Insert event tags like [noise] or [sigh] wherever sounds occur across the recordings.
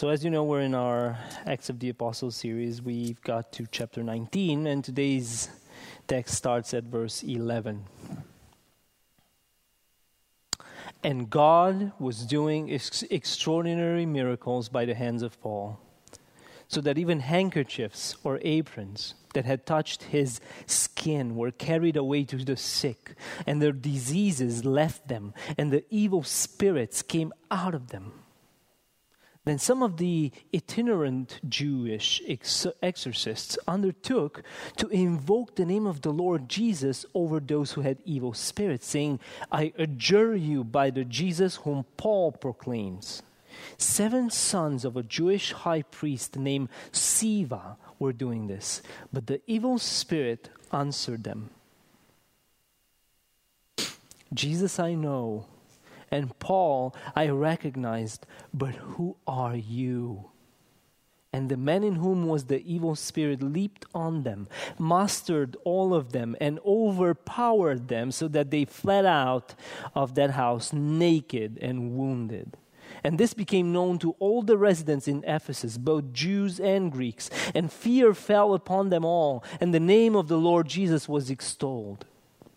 So, as you know, we're in our Acts of the Apostles series. We've got to chapter 19, and today's text starts at verse 11. And God was doing ex- extraordinary miracles by the hands of Paul, so that even handkerchiefs or aprons that had touched his skin were carried away to the sick, and their diseases left them, and the evil spirits came out of them. Then some of the itinerant Jewish ex- exorcists undertook to invoke the name of the Lord Jesus over those who had evil spirits, saying, I adjure you by the Jesus whom Paul proclaims. Seven sons of a Jewish high priest named Sceva were doing this, but the evil spirit answered them Jesus I know and Paul I recognized, but who are you? And the man in whom was the evil spirit leaped on them, mastered all of them, and overpowered them so that they fled out of that house naked and wounded. And this became known to all the residents in Ephesus, both Jews and Greeks. And fear fell upon them all, and the name of the Lord Jesus was extolled.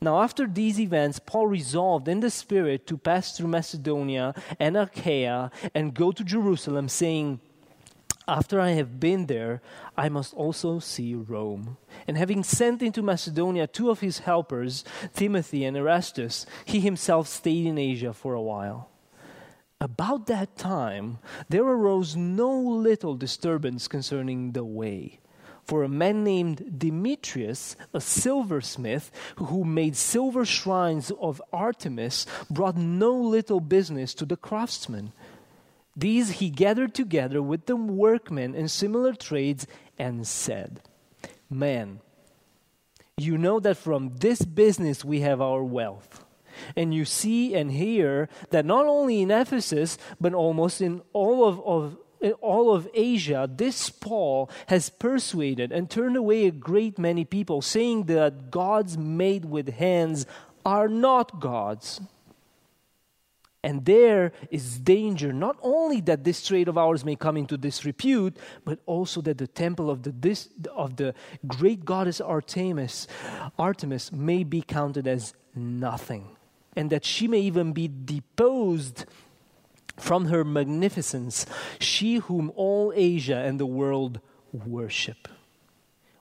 Now, after these events, Paul resolved in the Spirit to pass through Macedonia and Achaia and go to Jerusalem, saying, after I have been there, I must also see Rome. And having sent into Macedonia two of his helpers, Timothy and Erastus, he himself stayed in Asia for a while. About that time, there arose no little disturbance concerning the way for a man named Demetrius, a silversmith, who made silver shrines of Artemis, brought no little business to the craftsmen. These he gathered together with the workmen in similar trades and said, Man, you know that from this business we have our wealth. And you see and hear that not only in Ephesus, but almost in all of, of all of Asia, this Paul has persuaded and turned away a great many people, saying that gods made with hands are not gods. And there is danger not only that this trade of ours may come into disrepute, but also that the temple of the, this, of the great goddess Artemis, Artemis may be counted as nothing, and that she may even be deposed from her magnificence, she whom all Asia and the world worship.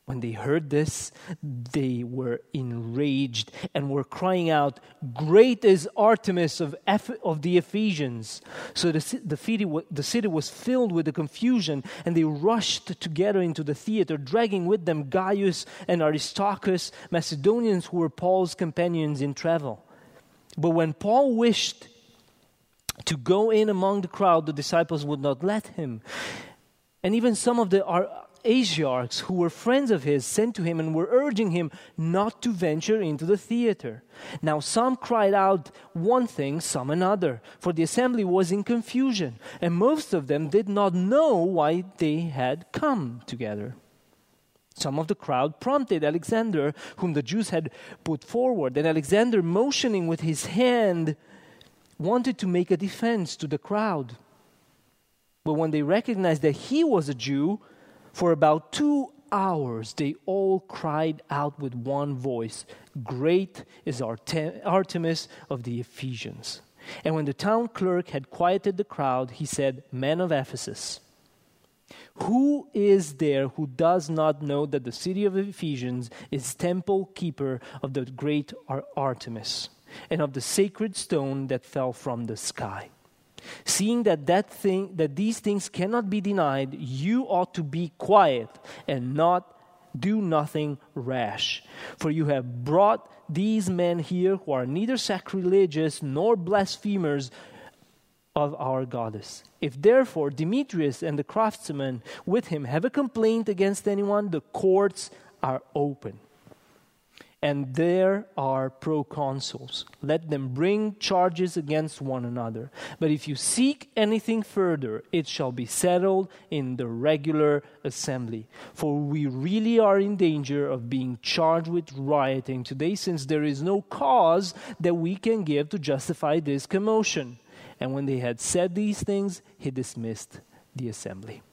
When they heard this, they were enraged and were crying out, Great is Artemis of, Eph- of the Ephesians. So the, the, city, the city was filled with the confusion, and they rushed together into the theater, dragging with them Gaius and Aristarchus, Macedonians who were Paul's companions in travel. But when Paul wished to go in among the crowd, the disciples would not let him. And even some of the Asiarchs who were friends of his sent to him and were urging him not to venture into the theater. Now some cried out one thing, some another, for the assembly was in confusion, and most of them did not know why they had come together. Some of the crowd prompted Alexander, whom the Jews had put forward, and Alexander, motioning with his hand, wanted to make a defense to the crowd. But when they recognized that he was a Jew, for about two hours they all cried out with one voice Great is Artemis of the Ephesians. And when the town clerk had quieted the crowd, he said, Men of Ephesus, who is there who does not know that the city of Ephesians is temple keeper of the great Artemis? And of the sacred stone that fell from the sky. Seeing that, that, thing, that these things cannot be denied, you ought to be quiet and not do nothing rash. For you have brought these men here who are neither sacrilegious nor blasphemers of our goddess. If therefore Demetrius and the craftsmen with him have a complaint against anyone, the courts are open and there are proconsuls. Let them bring charges against one another. But if you seek anything further, it shall be settled in the regular assembly. For we really are in danger of being charged with rioting today, since there is no cause that we can give to justify this commotion. And when they had said these things, he dismissed the assembly.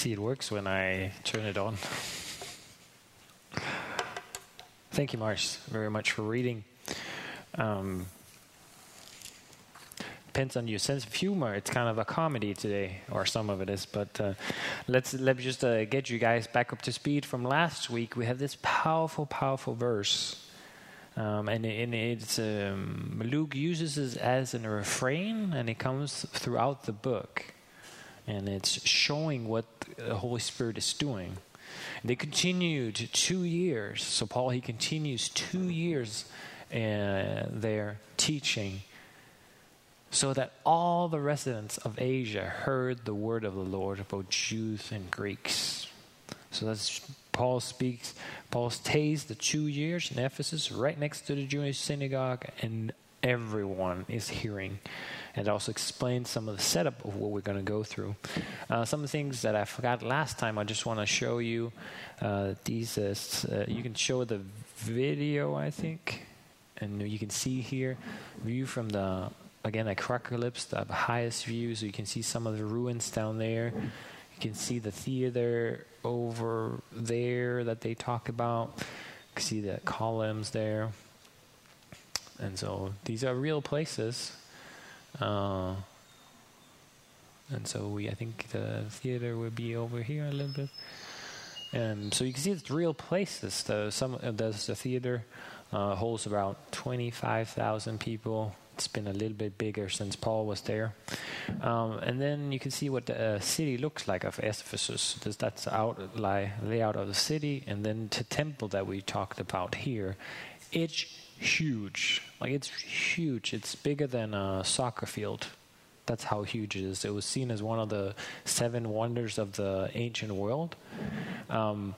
See, it works when I turn it on. Thank you, Mars, very much for reading. Um, depends on your sense of humor. It's kind of a comedy today, or some of it is. But uh, let's let me just uh, get you guys back up to speed from last week. We have this powerful, powerful verse, um, and, and, it's um, Luke uses it as a refrain, and it comes throughout the book and it's showing what the Holy Spirit is doing. They continued two years. So Paul he continues two years uh, there teaching, so that all the residents of Asia heard the word of the Lord, both Jews and Greeks. So that's Paul speaks. Paul stays the two years in Ephesus, right next to the Jewish synagogue, and everyone is hearing and also explain some of the setup of what we're going to go through. Uh, some of the things that I forgot last time, I just want to show you. Uh, these, uh, uh, you can show the video, I think, and you can see here view from the again Acrocalypse, the highest view, so you can see some of the ruins down there. You can see the theater over there that they talk about. You can see the columns there. And so these are real places. Uh, and so we, I think the theater will be over here a little bit. And so you can see it's real places. The, some uh, the theater uh, holds about 25,000 people. It's been a little bit bigger since Paul was there. Um, and then you can see what the uh, city looks like of Ephesus. That's the outline layout of the city, and then the temple that we talked about here. It's huge. Like it's huge. It's bigger than a soccer field. That's how huge it is. It was seen as one of the seven wonders of the ancient world. Um,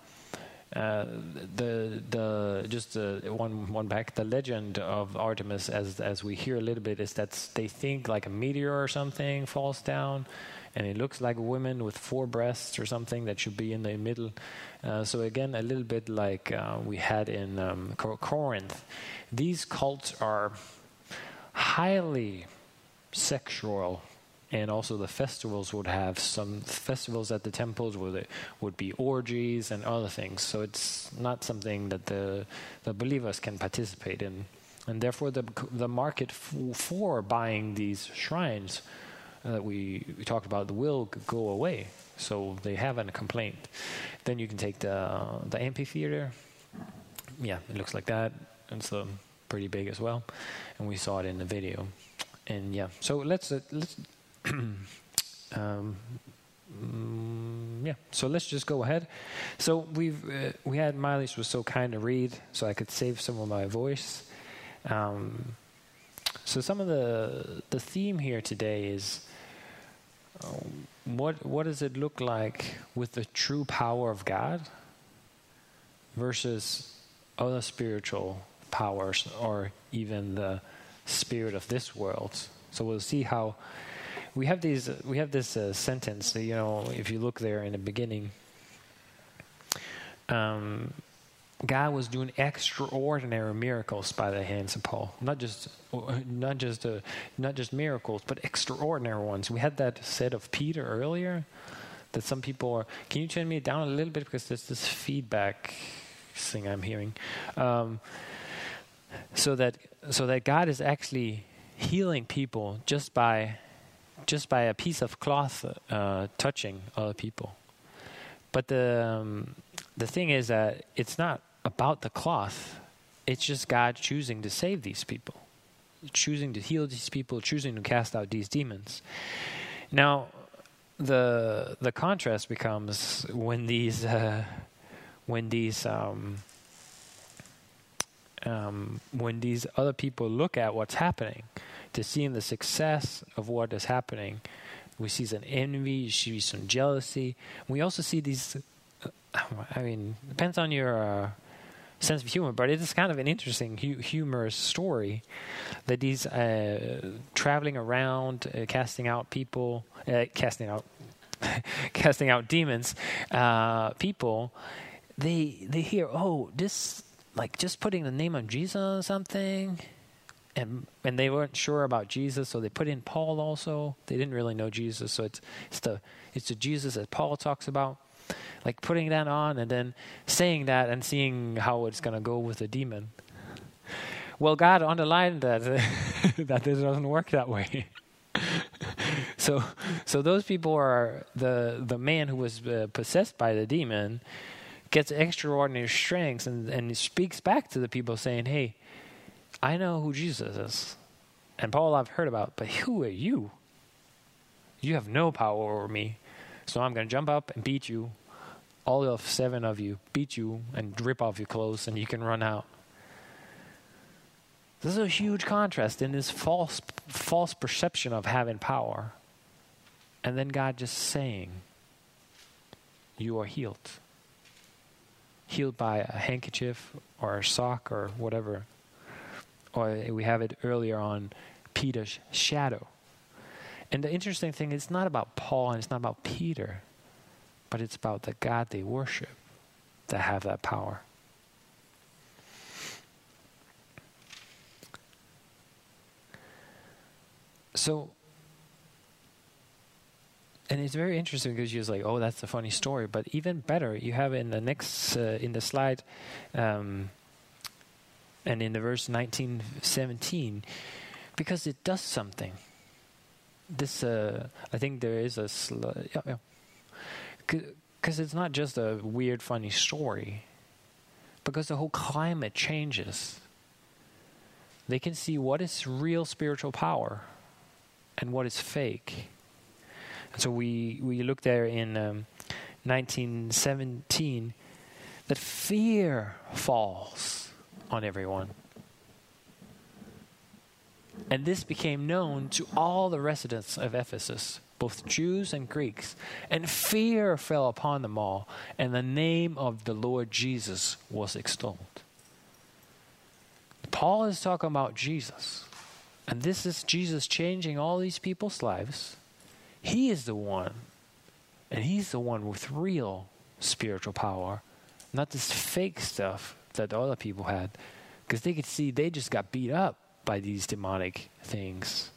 uh, the the just uh, one one back the legend of Artemis as as we hear a little bit is that they think like a meteor or something falls down and it looks like a woman with four breasts or something that should be in the middle. Uh, so again, a little bit like uh, we had in um, Corinth. These cults are highly sexual and also the festivals would have some festivals at the temples where there would be orgies and other things. So it's not something that the the believers can participate in, and therefore the the market f- for buying these shrines that we, we talked about the will go away. So they haven't complained. Then you can take the the amphitheater. Yeah, it looks like that. It's um, pretty big as well, and we saw it in the video. And yeah, so let's uh, let's. [clears throat] um, mm, yeah, so let's just go ahead. So we've uh, we had Miley was so kind to read, so I could save some of my voice. Um, so some of the the theme here today is what what does it look like with the true power of God versus other spiritual powers or even the spirit of this world? So we'll see how we have these we have this uh, sentence. You know, if you look there in the beginning. Um, God was doing extraordinary miracles by the hands of Paul. Not just, not just, uh, not just miracles, but extraordinary ones. We had that said of Peter earlier. That some people are. Can you turn me down a little bit because there's this feedback thing I'm hearing. Um, so that so that God is actually healing people just by just by a piece of cloth uh, touching other people. But the um, the thing is that it's not about the cloth. It's just God choosing to save these people, choosing to heal these people, choosing to cast out these demons. Now, the the contrast becomes when these uh, when these um, um, when these other people look at what's happening, to seeing the success of what is happening, we see some envy, we see some jealousy. We also see these. Uh, I mean, depends on your uh, sense of humor, but it is kind of an interesting, hu- humorous story that these uh, traveling around, uh, casting out people, uh, casting out, [laughs] casting out demons, uh, people. They they hear, oh, this like just putting the name of Jesus on something and and they weren't sure about Jesus, so they put in Paul also. They didn't really know Jesus, so it's it's the it's the Jesus that Paul talks about. Like putting that on and then saying that and seeing how it's gonna go with the demon. Well, God underlined that [laughs] that this doesn't work that way. [laughs] so so those people are the the man who was uh, possessed by the demon gets extraordinary strengths and and speaks back to the people saying, "Hey, I know who Jesus is. And Paul I've heard about, but who are you? You have no power over me. So I'm going to jump up and beat you. All of seven of you, beat you and rip off your clothes, and you can run out. This is a huge contrast in this false, false perception of having power. And then God just saying, You are healed. Healed by a handkerchief or a sock or whatever or we have it earlier on Peter's shadow. And the interesting thing, it's not about Paul and it's not about Peter, but it's about the God they worship that have that power. So, and it's very interesting because you're like, oh, that's a funny story. But even better, you have in the next uh, in the slide. Um, and in the verse 1917 because it does something this uh, i think there is a sl- yeah, yeah. Because it's not just a weird funny story. Because the whole climate changes. They can see what is real spiritual power and what is fake. And so we we look there in um, 1917 that fear falls on everyone. And this became known to all the residents of Ephesus, both Jews and Greeks, and fear fell upon them all, and the name of the Lord Jesus was extolled. Paul is talking about Jesus, and this is Jesus changing all these people's lives. He is the one, and He's the one with real spiritual power, not this fake stuff that other people had because they could see they just got beat up by these demonic things.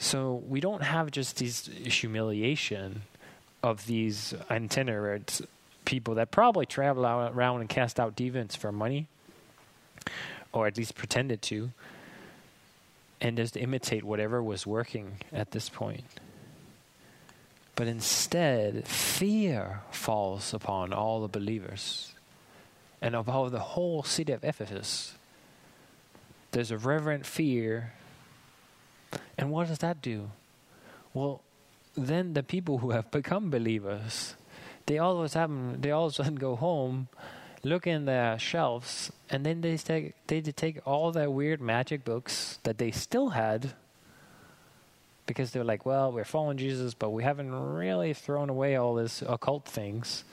So we don't have just these humiliation of these itinerant people that probably travel out, around and cast out demons for money, or at least pretended to, and just imitate whatever was working at this point. But instead, fear falls upon all the believers and above the whole city of Ephesus. There's a reverent fear. And what does that do? Well, then the people who have become believers, they all of a sudden, they all of a sudden go home, look in their shelves, and then they take they take all their weird magic books that they still had because they're like, well, we're following Jesus, but we haven't really thrown away all these occult things.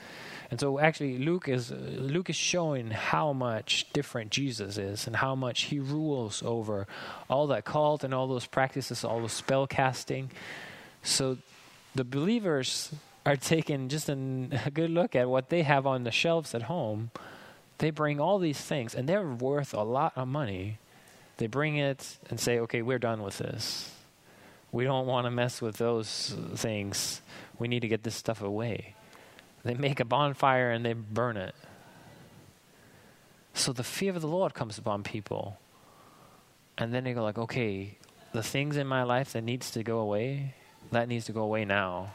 And so actually Luke is uh, Luke is showing how much different Jesus is and how much he rules over all that cult and all those practices, all the spell casting. So the believers are taking just an, [laughs] a good look at what they have on the shelves at home. They bring all these things and they're worth a lot of money. They bring it and say, "Okay, we're done with this." We don't want to mess with those things. We need to get this stuff away. They make a bonfire and they burn it. So the fear of the Lord comes upon people. And then they go like, okay, the things in my life that needs to go away, that needs to go away now.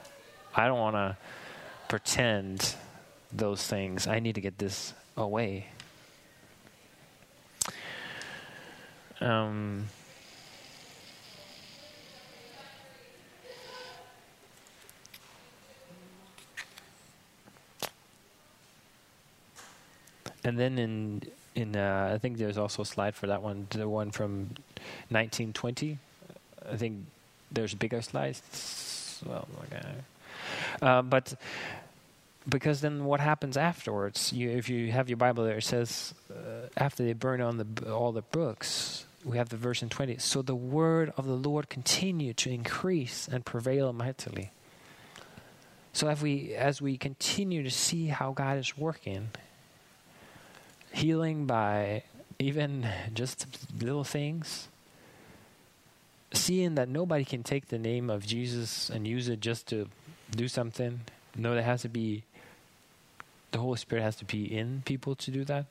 I don't want to pretend those things. I need to get this away. Um, and then in in uh, I think there's also a slide for that one, the one from 1920. I think there's bigger slides. Well, okay. Uh, but because then what happens afterwards? You, if you have your Bible there, it says uh, after they burn on the all the books, we have the verse in 20. So the word of the Lord continued to increase and prevail mightily. So as we as we continue to see how God is working, healing by even just little things, seeing that nobody can take the name of Jesus and use it just to do something. No, there has to be the Holy Spirit has to be in people to do that.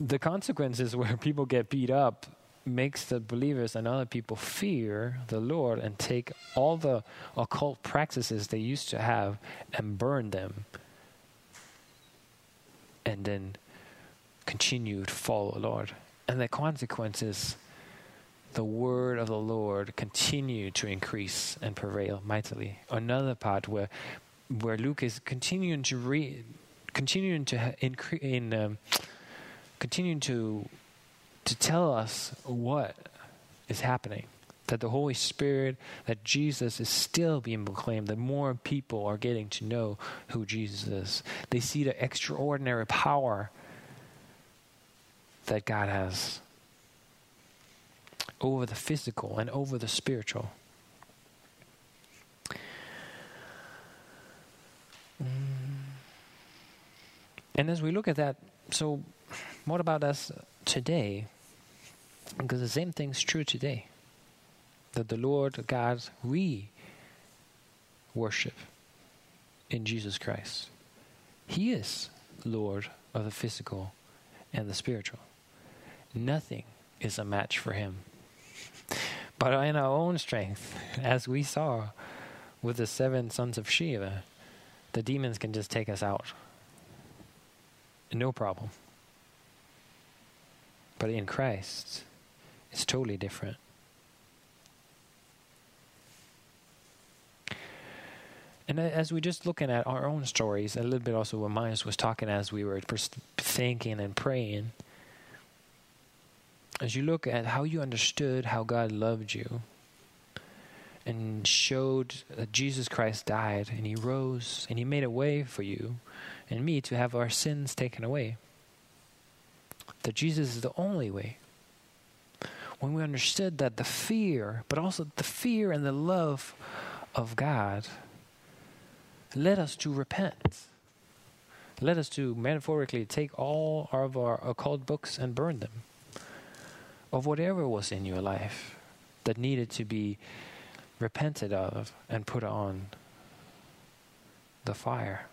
The consequences [laughs] where people get beat up makes the believers and other people fear the Lord and take all the occult practices they used to have and burn them and then continue to follow the Lord. And the consequences, the word of the Lord continued to increase and prevail mightily. Another part where where Luke is continuing to read, continuing to increase in um, continuing to to tell us what is happening. That the Holy Spirit, that Jesus is still being proclaimed, that more people are getting to know who Jesus is. They see the extraordinary power that God has over the physical and over the spiritual. Mm. And as we look at that, so what about us today? Because the same thing's true today. That the Lord God we worship in Jesus Christ. He is Lord of the physical and the spiritual. Nothing is a match for him. But in our own strength, as we saw with the seven sons of Shiva, the demons can just take us out. No problem. But in Christ, it's totally different. And as we're just looking at our own stories, a little bit also what Myers was talking as we were thinking and praying, as you look at how you understood how God loved you and showed that Jesus Christ died and he rose and he made a way for you and me to have our sins taken away. That Jesus is the only way. When we understood that the fear, but also the fear and the love of God led us to repent. Led us to metaphorically take all of our occult books and burn them. Of whatever was in your life that needed to be repented of and put on the fire.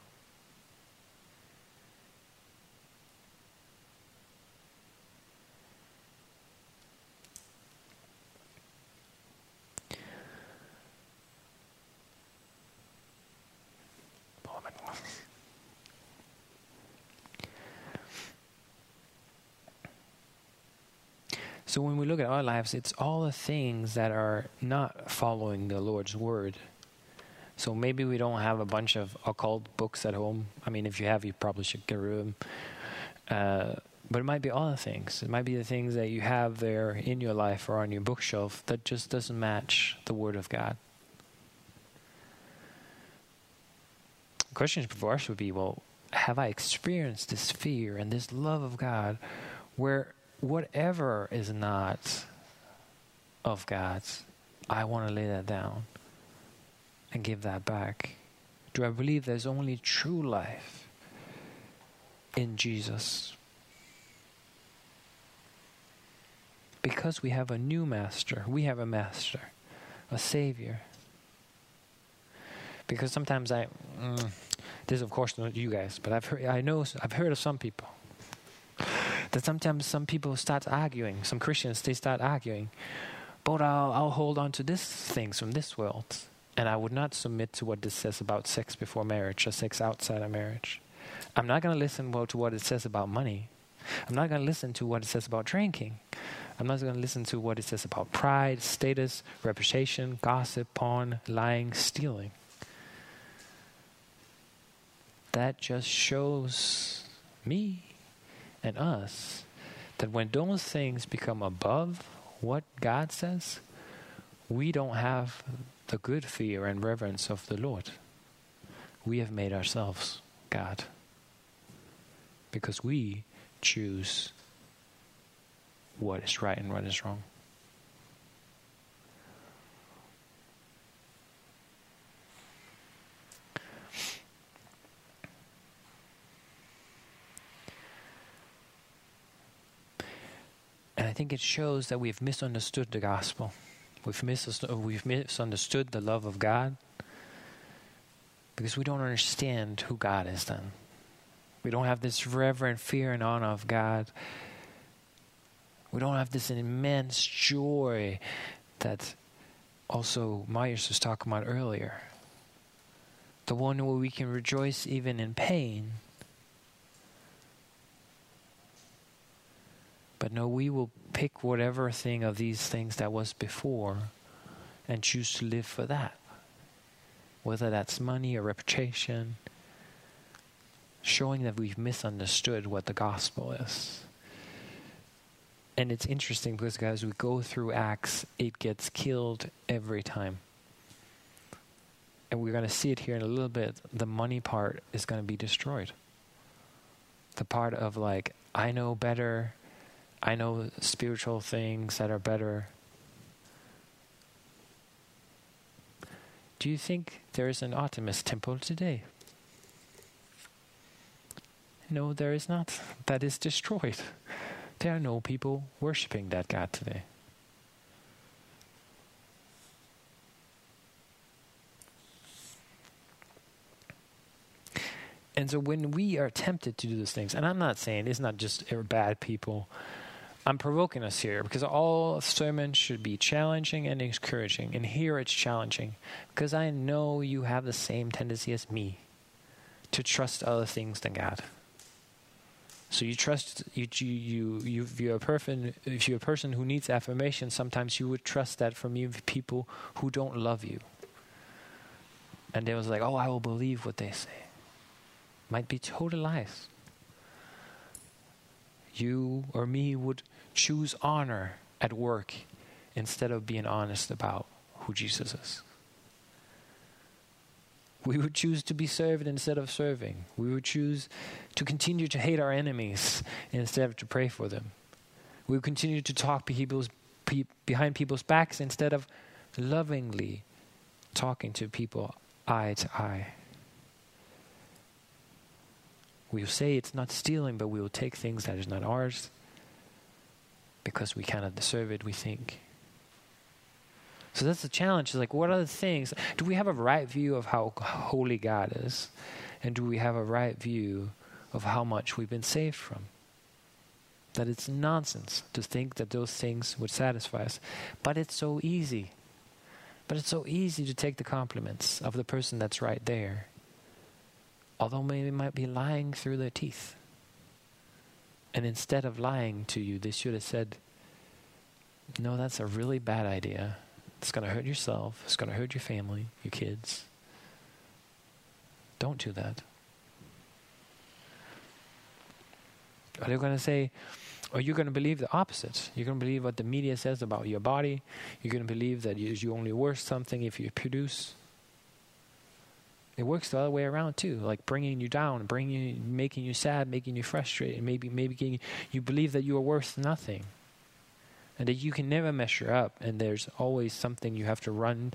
So when we look at our lives, it's all the things that are not following the Lord's word. So maybe we don't have a bunch of occult books at home. I mean, if you have, you probably should get rid of them. Uh, but it might be other things. It might be the things that you have there in your life or on your bookshelf that just doesn't match the Word of God. The question for us would be well, have I experienced this fear and this love of God where whatever is not of God's, I want to lay that down and give that back? Do I believe there's only true life in Jesus? Because we have a new master, we have a master, a savior. Because sometimes I, mm, this of course not you guys, but I've heard, I know I've heard of some people that sometimes some people start arguing, some Christians, they start arguing, but I'll, I'll hold on to these things from this world. And I would not submit to what this says about sex before marriage or sex outside of marriage. I'm not going to listen well to what it says about money. I'm not going to listen to what it says about drinking. I'm not going to listen to what it says about pride, status, reputation, gossip, porn, lying, stealing. That just shows me and us, that when those things become above what God says, we don't have the good fear and reverence of the Lord. We have made ourselves God because we choose what is right and what is wrong. Think it shows that we've misunderstood the gospel. We've, misunderstood, we've misunderstood the love of God because we don't understand who God is then. We don't have this reverent fear and honor of God. We don't have this immense joy that also Myers was talking about earlier. The one where we can rejoice even in pain. But no, we will pick whatever thing of these things that was before and choose to live for that. Whether that's money or reputation, showing that we've misunderstood what the gospel is. And it's interesting because, guys, we go through Acts, it gets killed every time. And we're going to see it here in a little bit. The money part is going to be destroyed. The part of, like, I know better, I know spiritual things that are better. Do you think there is an Artemis temple today? No, there is not. That is destroyed. There are no people worshiping that God today. And so when we are tempted to do those things, and I'm not saying it's not just bad people, I'm provoking us here because all sermons should be challenging and encouraging. And here it's challenging because I know you have the same tendency as me to trust other things than God. So you trust you you you, if you're a person if you're a person who needs affirmation, sometimes you would trust that from you people who don't love you. And they was like, oh, I will believe what they say. Might be total lies. You or me would choose honor at work instead of being honest about who Jesus is. We would choose to be served instead of serving. We would choose to continue to hate our enemies instead of to pray for them. We would continue to talk people's, pe- behind people's backs instead of lovingly talking to people eye to eye. We will say it's not stealing, but we will take things that is not ours because we kind of deserve it, we think. So that's the challenge. Is like, what are the things? Do we have a right view of how holy God is? And do we have a right view of how much we've been saved from? That it's nonsense to think that those things would satisfy us. But it's so easy. But it's so easy to take the compliments of the person that's right there. Although maybe might be lying through their teeth. And instead of lying to you, they should have said, No, that's a really bad idea. It's going to hurt yourself. It's going to hurt your family, your kids. Don't do that. Are they going to say, or you're going to believe the opposite? You're going to believe what the media says about your body. You're going to believe that you, you only worth something if you produce. It works the other way around too, like bringing you down, bringing you, making you sad, making you frustrated, maybe maybe getting, you believe that you are worth nothing. And that you can never measure up and there's always something you have to run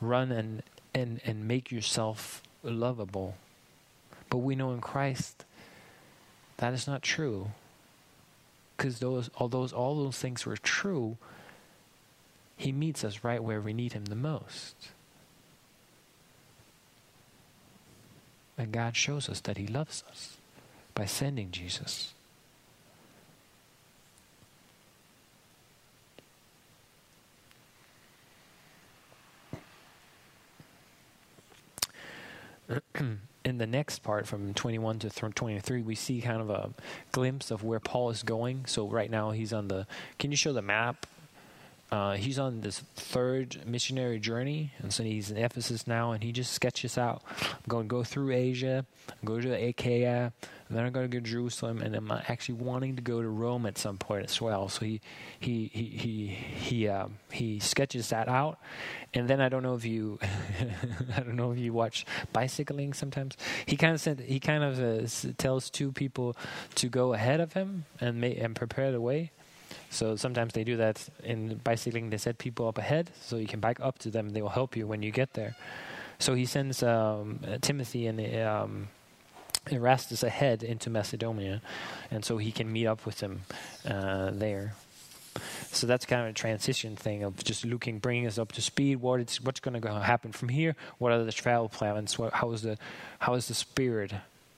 run and and and make yourself lovable. But we know in Christ that is not true. Because those although all those things were true he meets us right where we need him the most and God shows us that he loves us by sending Jesus. [clears throat] In the next part from 21 to 23 we see kind of a glimpse of where paul is going. So right now he's on the can you show the map uh, he's on this third missionary journey, and so he's in Ephesus now, and he just sketches out, I'm going to go through Asia, go to Achaia, then I'm going to go to Jerusalem, and I'm actually wanting to go to Rome at some point as well. So he he he he he, um, he sketches that out, and then I don't know if you [laughs] I don't know if you watch bicycling sometimes. He kind of said he kind of uh, tells two people to go ahead of him and ma- and prepare the way. So sometimes they do that in bicycling. They set people up ahead so you can bike up to them. They will help you when you get there. So he sends um, Timothy and um, Erastus ahead into Macedonia, and so he can meet up with them uh, there. So that's kind of a transition thing of just looking, bringing us up to speed. What it's what's going to happen from here? What are the travel plans? What, how is the how is the Spirit?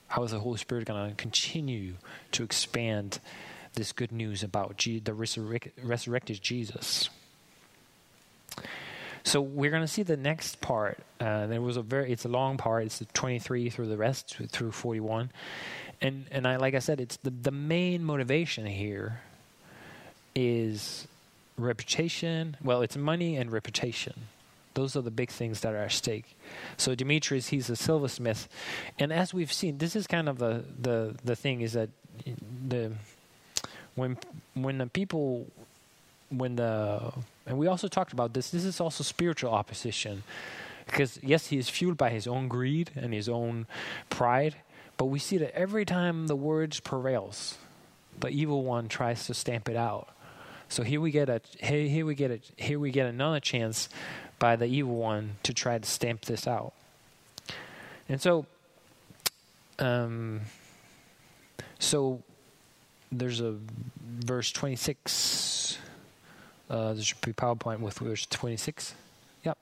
How is the Holy Spirit going to continue to expand this good news about G- the resurrect, resurrected Jesus? So we're going to see the next part. Uh, there was a very it's a long part. It's 23 through the rest through 41, and and I like I said, it's the the main motivation here is reputation. Well, it's money and reputation. Those are the big things that are at stake. So Demetrius, he's a silversmith, and as we've seen, this is kind of the the the thing is that the when when the people when the and we also talked about this this is also spiritual opposition. Because yes he is fueled by his own greed and his own pride but we see that every time the words prevails the evil one tries to stamp it out. So here we get a here, we get a here we get another chance by the evil one to try to stamp this out. And so um so there's a verse 26 uh, there should be PowerPoint with verse 26. Yep.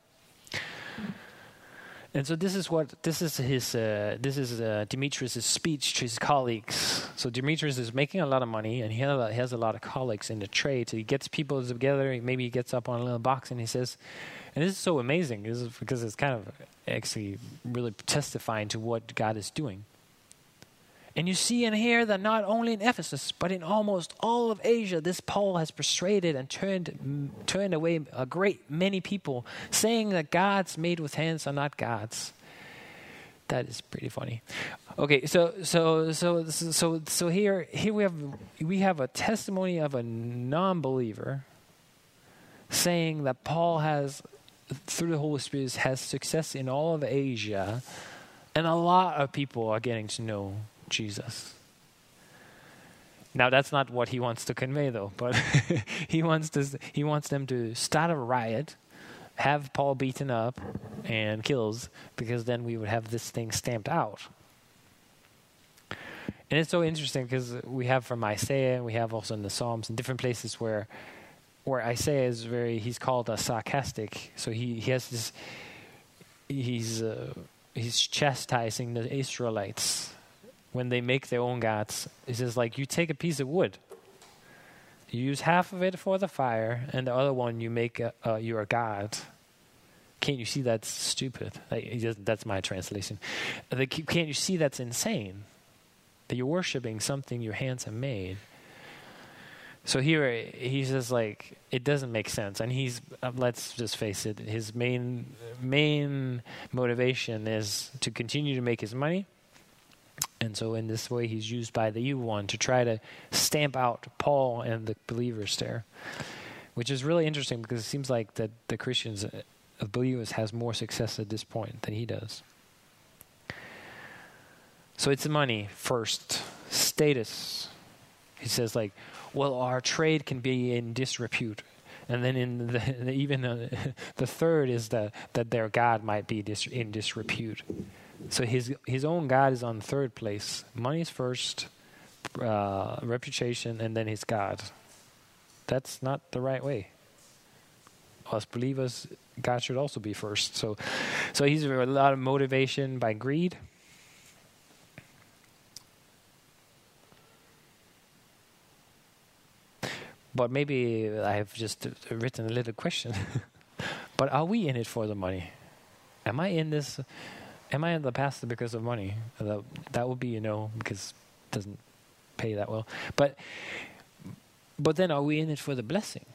And so this is what this is his uh, this is uh, Demetrius' speech to his colleagues. So Demetrius is making a lot of money, and he has, a, he has a lot of colleagues in the trade. So he gets people together. Maybe he gets up on a little box and he says, and this is so amazing this is because it's kind of actually really testifying to what God is doing. And you see and hear that not only in Ephesus, but in almost all of Asia, this Paul has persuaded and turned, turned away a great many people, saying that gods made with hands are not gods. That is pretty funny. Okay, so so so so so here here we have we have a testimony of a non-believer saying that Paul has through the Holy Spirit has success in all of Asia, and a lot of people are getting to know Jesus. Now that's not what he wants to convey though, but [laughs] he wants to he wants them to start a riot, have Paul beaten up and kills because then we would have this thing stamped out. And it's so interesting because we have from Isaiah we have also in the Psalms and different places where where Isaiah is very he's called a sarcastic. So he, he has this he's uh, he's chastising the Israelites when they make their own gods. He says, like, you take a piece of wood, you use half of it for the fire, and the other one you make a, uh, your god. Can't you see that's stupid? Like, that's my translation. Can't you see that's insane? That you're worshiping something your hands have made. So here he says like it doesn't make sense, and he's uh, let's just face it. His main main motivation is to continue to make his money, and so, in this way, he's used by the evil one to try to stamp out Paul and the believers there, which is really interesting because it seems like that the Christians, uh, of believers, has more success at this point than he does. So it's money first, status. He says like, well, our trade can be in disrepute, and then in the, [laughs] even [laughs] the third is that that their God might be dis, in disrepute. So his his own God is on third place. Money is first, uh, reputation, and then his God. That's not the right way. Us believers, God should also be first. So, so he's a lot of motivation by greed. But maybe I've just written a little question. [laughs] but are we in it for the money? Am I in this? Am I in the pastor because of money? That, that would be you know because it doesn't pay that well. But but then are we in it for the blessing?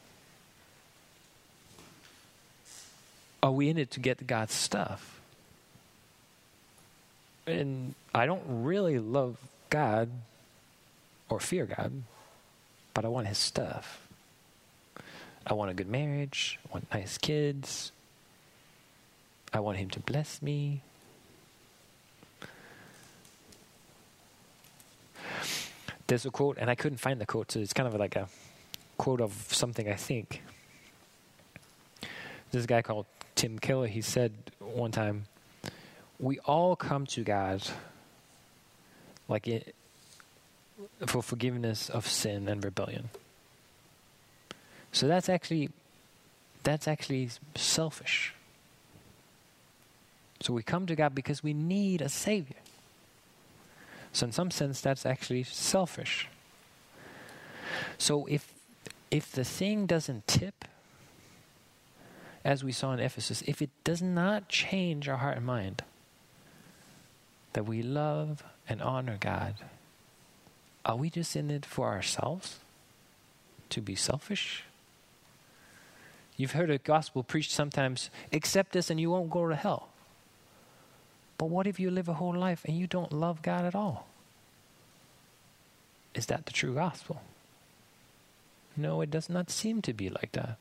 Are we in it to get God's stuff? And I don't really love God or fear God, but I want His stuff. I want a good marriage. I want nice kids. I want Him to bless me. There's a quote, and I couldn't find the quote, so it's kind of like a quote of something I think. This guy called Tim Keller, he said one time, We all come to God like it, for forgiveness of sin and rebellion. So that's actually that's actually selfish. So we come to God because we need a savior. So in some sense that's actually selfish. So if if the thing doesn't tip as we saw in Ephesus, if it does not change our heart and mind that we love and honor God, are we just in it for ourselves? To be selfish? You've heard a gospel preached sometimes accept this and you won't go to hell. But what if you live a whole life and you don't love God at all? Is that the true gospel? No, it does not seem to be like that.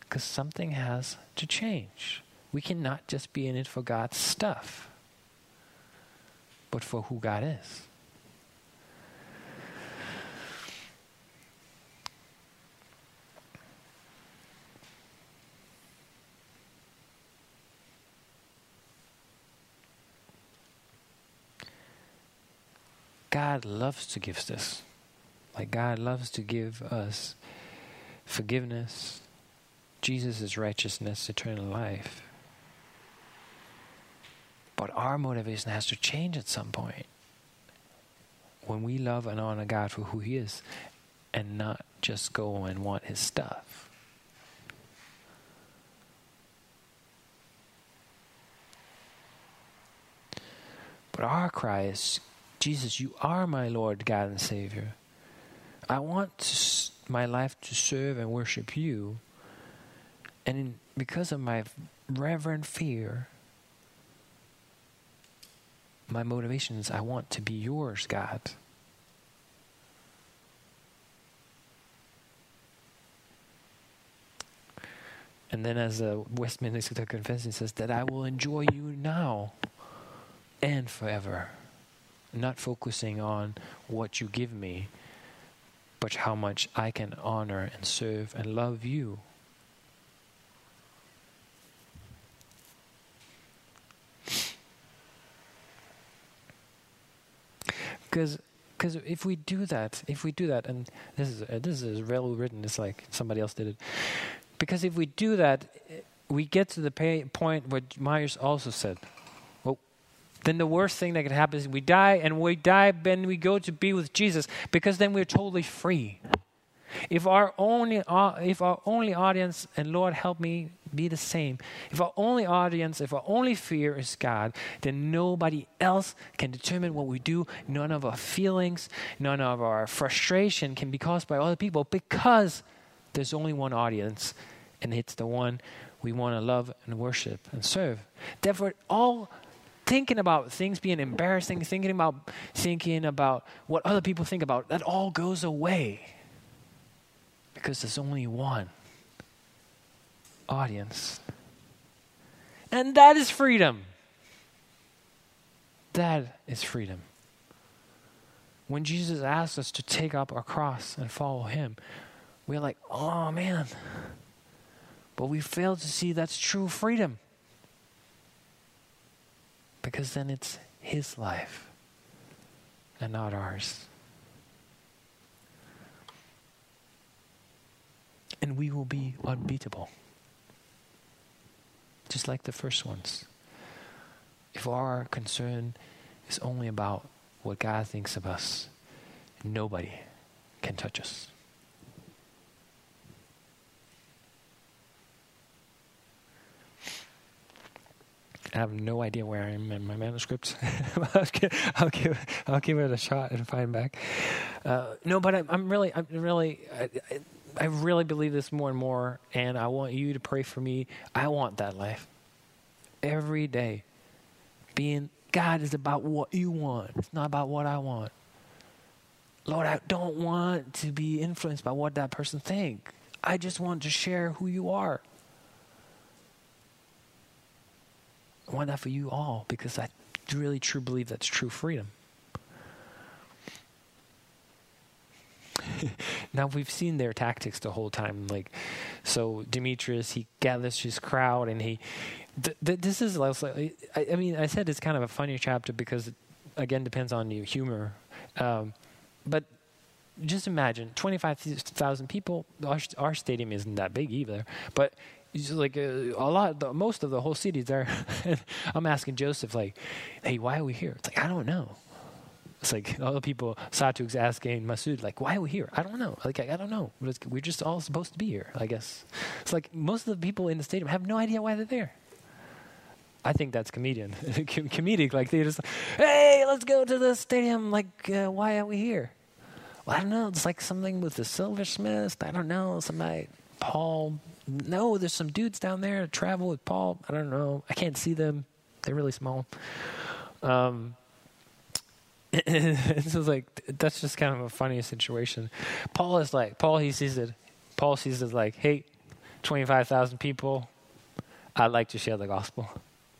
Because something has to change. We cannot just be in it for God's stuff, but for who God is. God loves to give this. Like God loves to give us forgiveness, Jesus' righteousness, eternal life. But our motivation has to change at some point. When we love and honor God for who He is and not just go and want His stuff. But our cry is Jesus, you are my Lord, God, and Savior. I want my life to serve and worship you. And in, because of my reverent fear, my motivations, I want to be yours, God. And then, as the Westminster Confession says, that I will enjoy you now and forever not focusing on what you give me, but how much I can honor and serve and love you. Because because if we do that, if we do that, and this is uh, this is well written, it's like somebody else did it. Because if we do that, we get to the pay, point what Myers also said then the worst thing that could happen is we die, and we die, then we go to be with Jesus, because then we're totally free. If our only, uh, if our only audience, and Lord help me be the same, if our only audience, if our only fear is God, then nobody else can determine what we do. None of our feelings, none of our frustration can be caused by other people because there's only one audience, and it's the one we want to love and worship and serve. Therefore, all thinking about things being embarrassing, thinking about thinking about what other people think about, that all goes away. Because there's only one audience. And that is freedom. That is freedom. When Jesus asks us to take up our cross and follow him, we're like, oh man. But we fail to see that's true freedom because then it's His life and not ours. And we will be unbeatable, just like the first ones. If our concern is only about what God thinks of us, nobody can touch us. I have no idea where I am in my manuscripts. [laughs] I'll, give, I'll, give, it a shot and find back. Uh, no, but I'm, I'm, really, I'm really, I, I really believe this more and more, and I want you to pray for me. I want that life. every day. Being God is about what you want. It's not about what I want. Lord, I don't want to be influenced by what that person think. I just want to share who you are. I want that for you all because I really truly believe that's true freedom. [laughs] now we've seen their tactics the whole time. Like, so Demetrius he gathers his crowd and he. Th- th- this is also. I, I, mean, I said it's kind of a funny chapter because, it, again, depends on your humor. Um, but just imagine 25,000 people. Our, our stadium isn't that big either, but like uh, a lot, the, most of the whole city is there. [laughs] I'm asking Joseph, like, "Hey, why are we here?" It's like I don't know. It's like all the people. Satuk's asking Masud, like, "Why are we here?" I don't know. Like, I, I don't know. We're just all supposed to be here. I guess. It's like most of the people in the stadium have no idea why they're there. I think that's comedian, [laughs] comedic. Like they just, hey, let's go to the stadium. Like, uh, why are we here? Well, I don't know. It's like something with the silversmith. I don't know. Somebody, Paul. No, there's some dudes down there that travel with Paul. I don't know. I can't see them. They're really small. Um, [laughs] it's just like that's just kind of a funny situation. Paul is like Paul. He sees it. Paul sees it like, hey, twenty five thousand people. I'd like to share the gospel.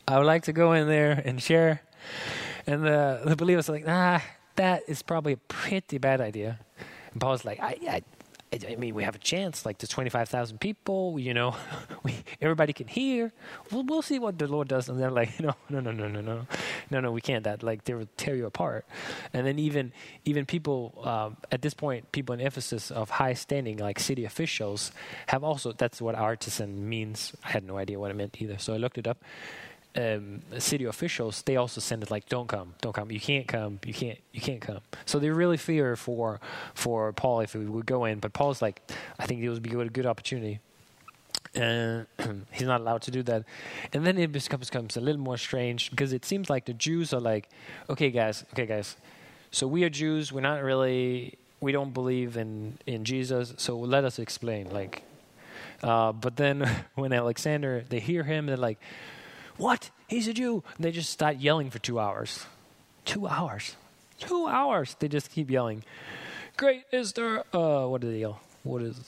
I would like to go in there and share. And the the believers are like, nah, that is probably a pretty bad idea. And Paul's like, I, I, I mean, we have a chance. Like, there's 25,000 people, you know, [laughs] we, everybody can hear. We'll, we'll see what the Lord does. And they're [laughs] like, no, no, no, no, no, no, no, no, we can't. That like they will tear you apart. And then even even people um, at this point, people in Ephesus of high standing, like city officials, have also. That's what artisan means. I had no idea what it meant either, so I looked it up um, city officials, they also send it like, "Don't come, don't come. You can't come. You can't. You can't come." So they really fear for for Paul if he would go in. But Paul's like, I think it would be a good opportunity. And [clears throat] he's not allowed to do that. And then it becomes, becomes a little more strange because it seems like the Jews are like, okay, guys, okay, guys. So we are Jews. We're not really. We don't believe in in Jesus. So let us explain. Like, uh, but then [laughs] when Alexander, they hear him, they're like what? He's a Jew. And they just start yelling for two hours. Two hours. Two hours. They just keep yelling. Great is there. Uh, what do they yell? What is.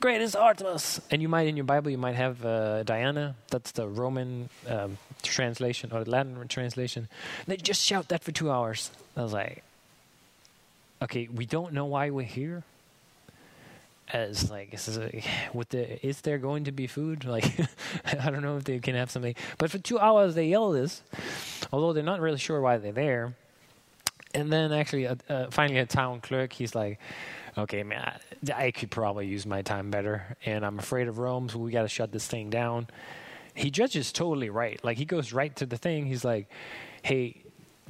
Great is Artemis. And you might, in your Bible, you might have uh, Diana. That's the Roman um, translation or the Latin translation. And they just shout that for two hours. I was like, okay, we don't know why we're here as like is, [sighs] with the is there going to be food? [laughs] Like i don't know if they can have something. But for two hours they yell this although they're not really sure why they're there. And then actually uh, uh, finally a town clerk he's like okay man I, I could probably use my time better and i'm afraid of rome so we got to shut this thing down. He judges totally right. Like he goes right to the thing. He's like hey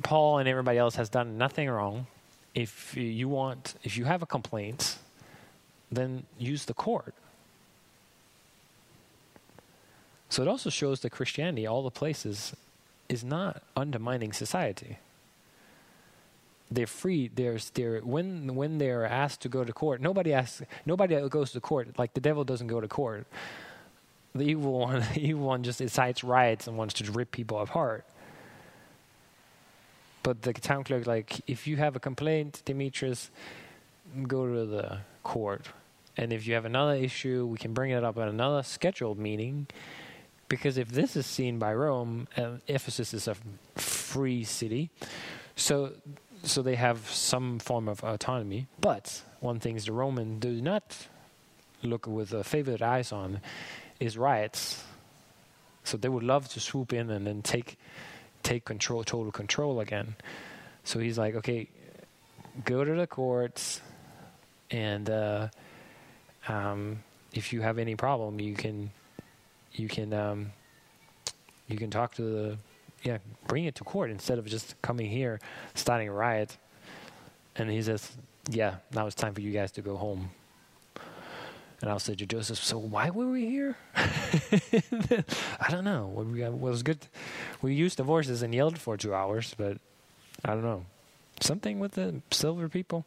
paul and everybody else has done nothing wrong. If you want if you have a complaint then use the court. So it also shows that Christianity, all the places, is not undermining society. They're free. There's they're when when they're asked to go to court. Nobody asks. Nobody goes to court. Like the devil doesn't go to court. The evil [laughs] one, the evil one, just incites riots and wants to rip people apart. But the town clerk, like, if you have a complaint, Demetrius, go to the court. And if you have another issue, we can bring it up at another scheduled meeting. Because if this is seen by Rome, uh, Ephesus is a free city, so so they have some form of autonomy. But one thing the Roman do not look with a favored eyes on is riots. So they would love to swoop in and then take take control, total control again. So he's like, okay, go to the courts and. Uh, um, if you have any problem, you can you can um, you can talk to the yeah bring it to court instead of just coming here starting a riot. And he says, "Yeah, now it's time for you guys to go home." And I'll say to Joseph, "So why were we here?" [laughs] I don't know. What we got, was good. We used the voices and yelled for two hours, but I don't know. Something with the silver people.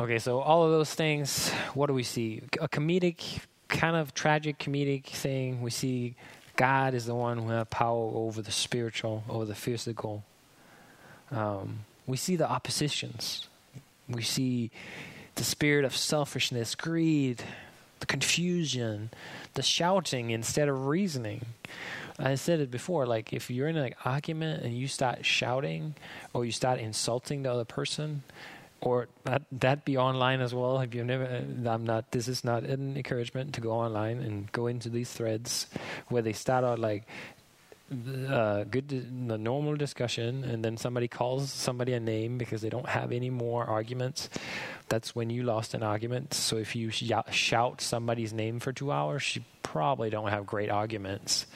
Okay, so all of those things, what do we see? A comedic, kind of tragic comedic thing. We see God is the one who has power over the spiritual, over the physical. Um, we see the oppositions. We see the spirit of selfishness, greed, the confusion, the shouting instead of reasoning. I said it before, like if you're in an argument and you start shouting or you start insulting the other person, or that that be online as well. If you've never, I'm not. This is not an encouragement to go online and go into these threads where they start out like uh, good, the normal discussion, and then somebody calls somebody a name because they don't have any more arguments. That's when you lost an argument. So if you sh- shout somebody's name for two hours, you probably don't have great arguments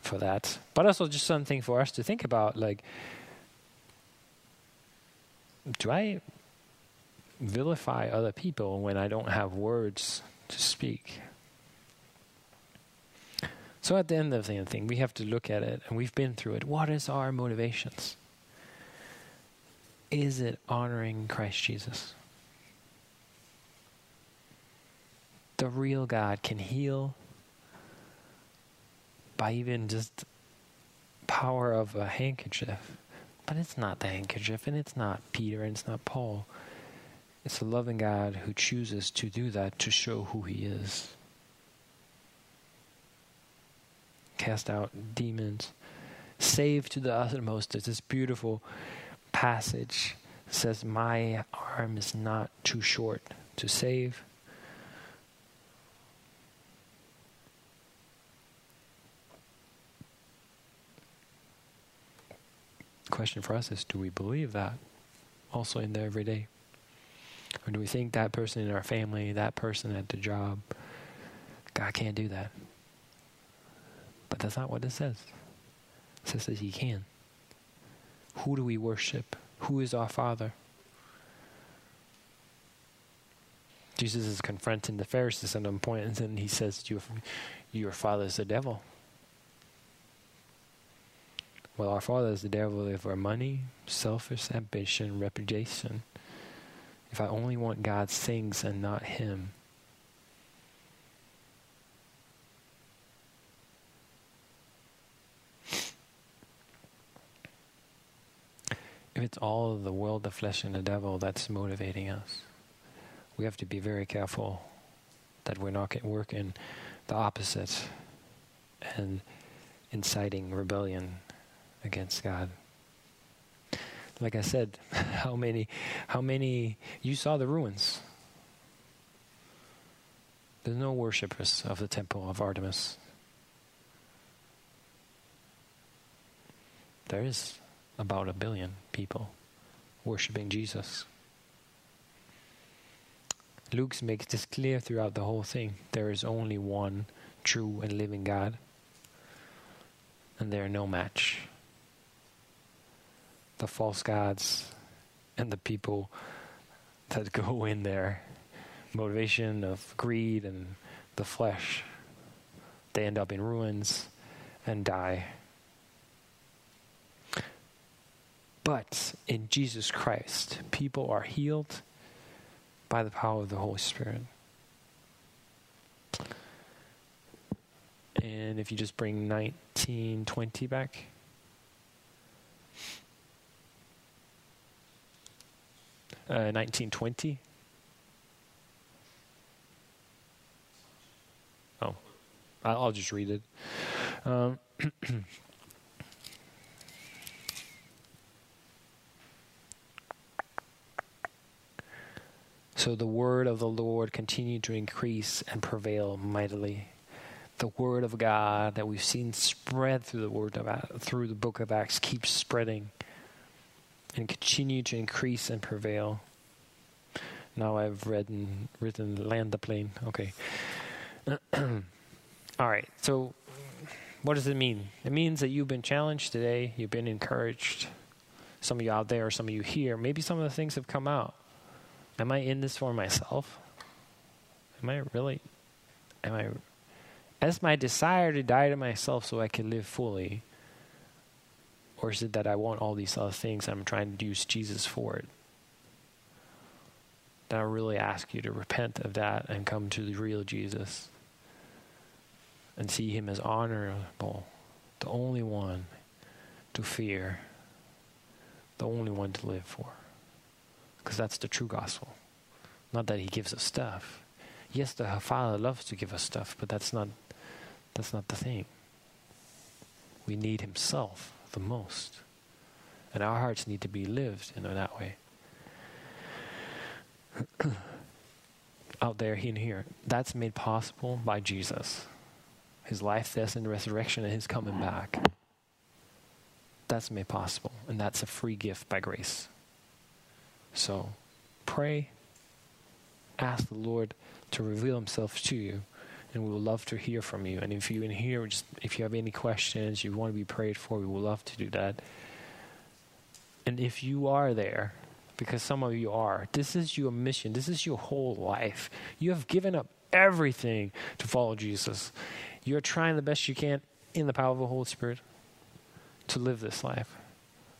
for that. But also just something for us to think about, like. Do I vilify other people when I don't have words to speak. So at the end of the thing, we have to look at it, and we've been through it. What is our motivations? Is it honoring Christ Jesus? The real God can heal by even just power of a handkerchief. But it's not the handkerchief, and it's not Peter, and it's not Paul. It's a loving God who chooses to do that to show who He is. Cast out demons, save to the uttermost. This beautiful passage that says, My arm is not too short to save. Question for us is do we believe that also in the everyday? Or do we think that person in our family, that person at the job, God can't do that? But that's not what it says. It says that He can. Who do we worship? Who is our Father? Jesus is confronting the Pharisees at one point, and he says, your, your father is the devil. Well, our father is the devil for money, selfish ambition, reputation if I only want God's things and not Him. If it's all the world, the flesh, and the devil that's motivating us, we have to be very careful that we're not working the opposite and inciting rebellion against God like I said, [laughs] how many, how many, you saw the ruins. There's no worshippers of the temple of Artemis. There is about a billion people worshiping Jesus. Luke makes this clear throughout the whole thing. There is only one true and living God, and there are no match the false gods and the people that go [laughs] in there. Motivation of greed and the flesh. They end up in ruins and die. But in Jesus Christ people are healed by the power of the Holy Spirit. And if you just bring 1920 back 1920. Uh, oh, I'll just read it. Um, [clears throat] So the word of the Lord continued to increase and prevail mightily. The word of God that we've seen spread through the word of through the book of Acts keeps spreading and continue to increase and prevail. Now I've read and written land the plane. Okay. [clears throat] All right. So, what does it mean? It means that you've been challenged today. You've been encouraged. Some of you out there, some of you here, maybe some of the things have come out. Am I in this for myself? Am I really? Am I? As my desire to die to myself so I can live fully, or is it that I want all these other things I'm trying to use Jesus for it? Then I really ask you to repent of that and come to the real Jesus. and see Him as honorable, the only one to fear, the only one to live for. Because that's the true gospel. Not that He gives us stuff. Yes, the Father loves to give us stuff, but that's not that's not the thing. We need Himself the most. And our hearts need to be lived in that way. [clears throat] Out there, in here. That's made possible by Jesus. His life, death, and resurrection, and His coming back. That's made possible. And that's a free gift by grace. So pray, ask the Lord to reveal Himself to you and we would love to hear from you. And if you're in here, just if you have any questions, you want to be prayed for, we would love to do that. And if you are there, because some of you are, this is your mission. This is your whole life. You have given up everything to follow Jesus. You're trying the best you can in the power of the Holy Spirit to live this life.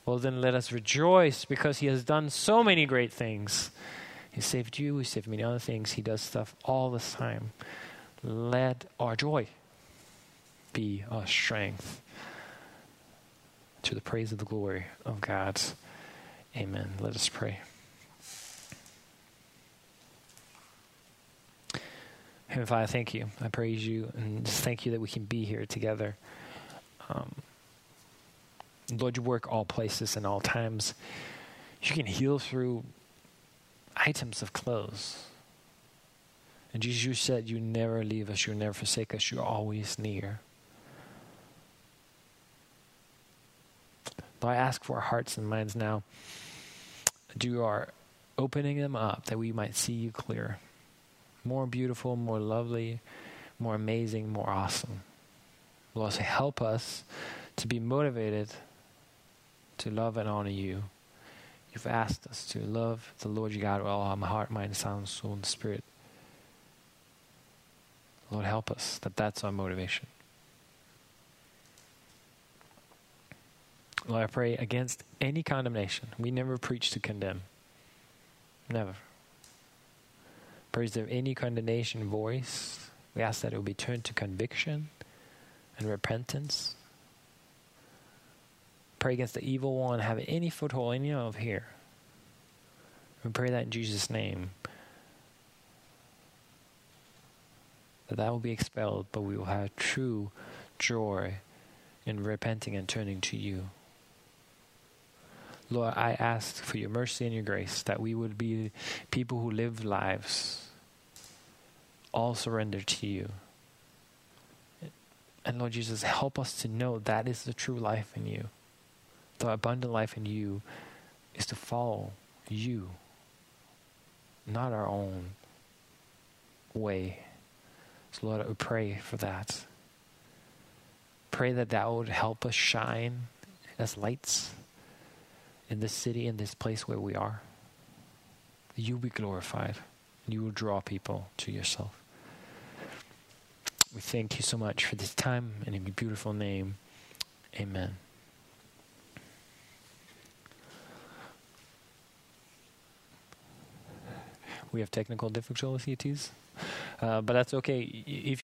Well, then let us rejoice because He has done so many great things. He saved you, He saved many other things. He does stuff all the time let our joy be our strength to the praise of the glory of God. Amen. Let us pray. Heavenly Father, thank you. I praise you and just thank you that we can be here together. Um, Lord, you work all places and all times. You can heal through items of clothes. And Jesus, you said you never leave us, you never forsake us, you're always near. Lord, I ask for our hearts and minds now. Do our opening them up that we might see you clear. More beautiful, more lovely, more amazing, more awesome. Lord, help us to be motivated to love and honor you. You've asked us to love the Lord your God with all our heart, mind, soul, soul, and spirit. Lord, help us that that's our motivation. Lord, I pray against any condemnation. We never preach to condemn. Never. Pray, is there any condemnation voice? We ask that it will be turned to conviction and repentance. Pray against the evil one, have any foothold any of here. We pray that in Jesus' name. That will be expelled, but we will have true joy in repenting and turning to you. Lord, I ask for your mercy and your grace that we would be people who live lives all surrendered to you. And Lord Jesus, help us to know that is the true life in you. The abundant life in you is to follow you, not our own way. So, Lord, I pray for that. Pray that that would help us shine as lights in this city, in this place where we are. You be glorified. You will draw people to yourself. We thank you so much for this time and in your beautiful name. Amen. We have technical difficulties. Uh, but that's okay. If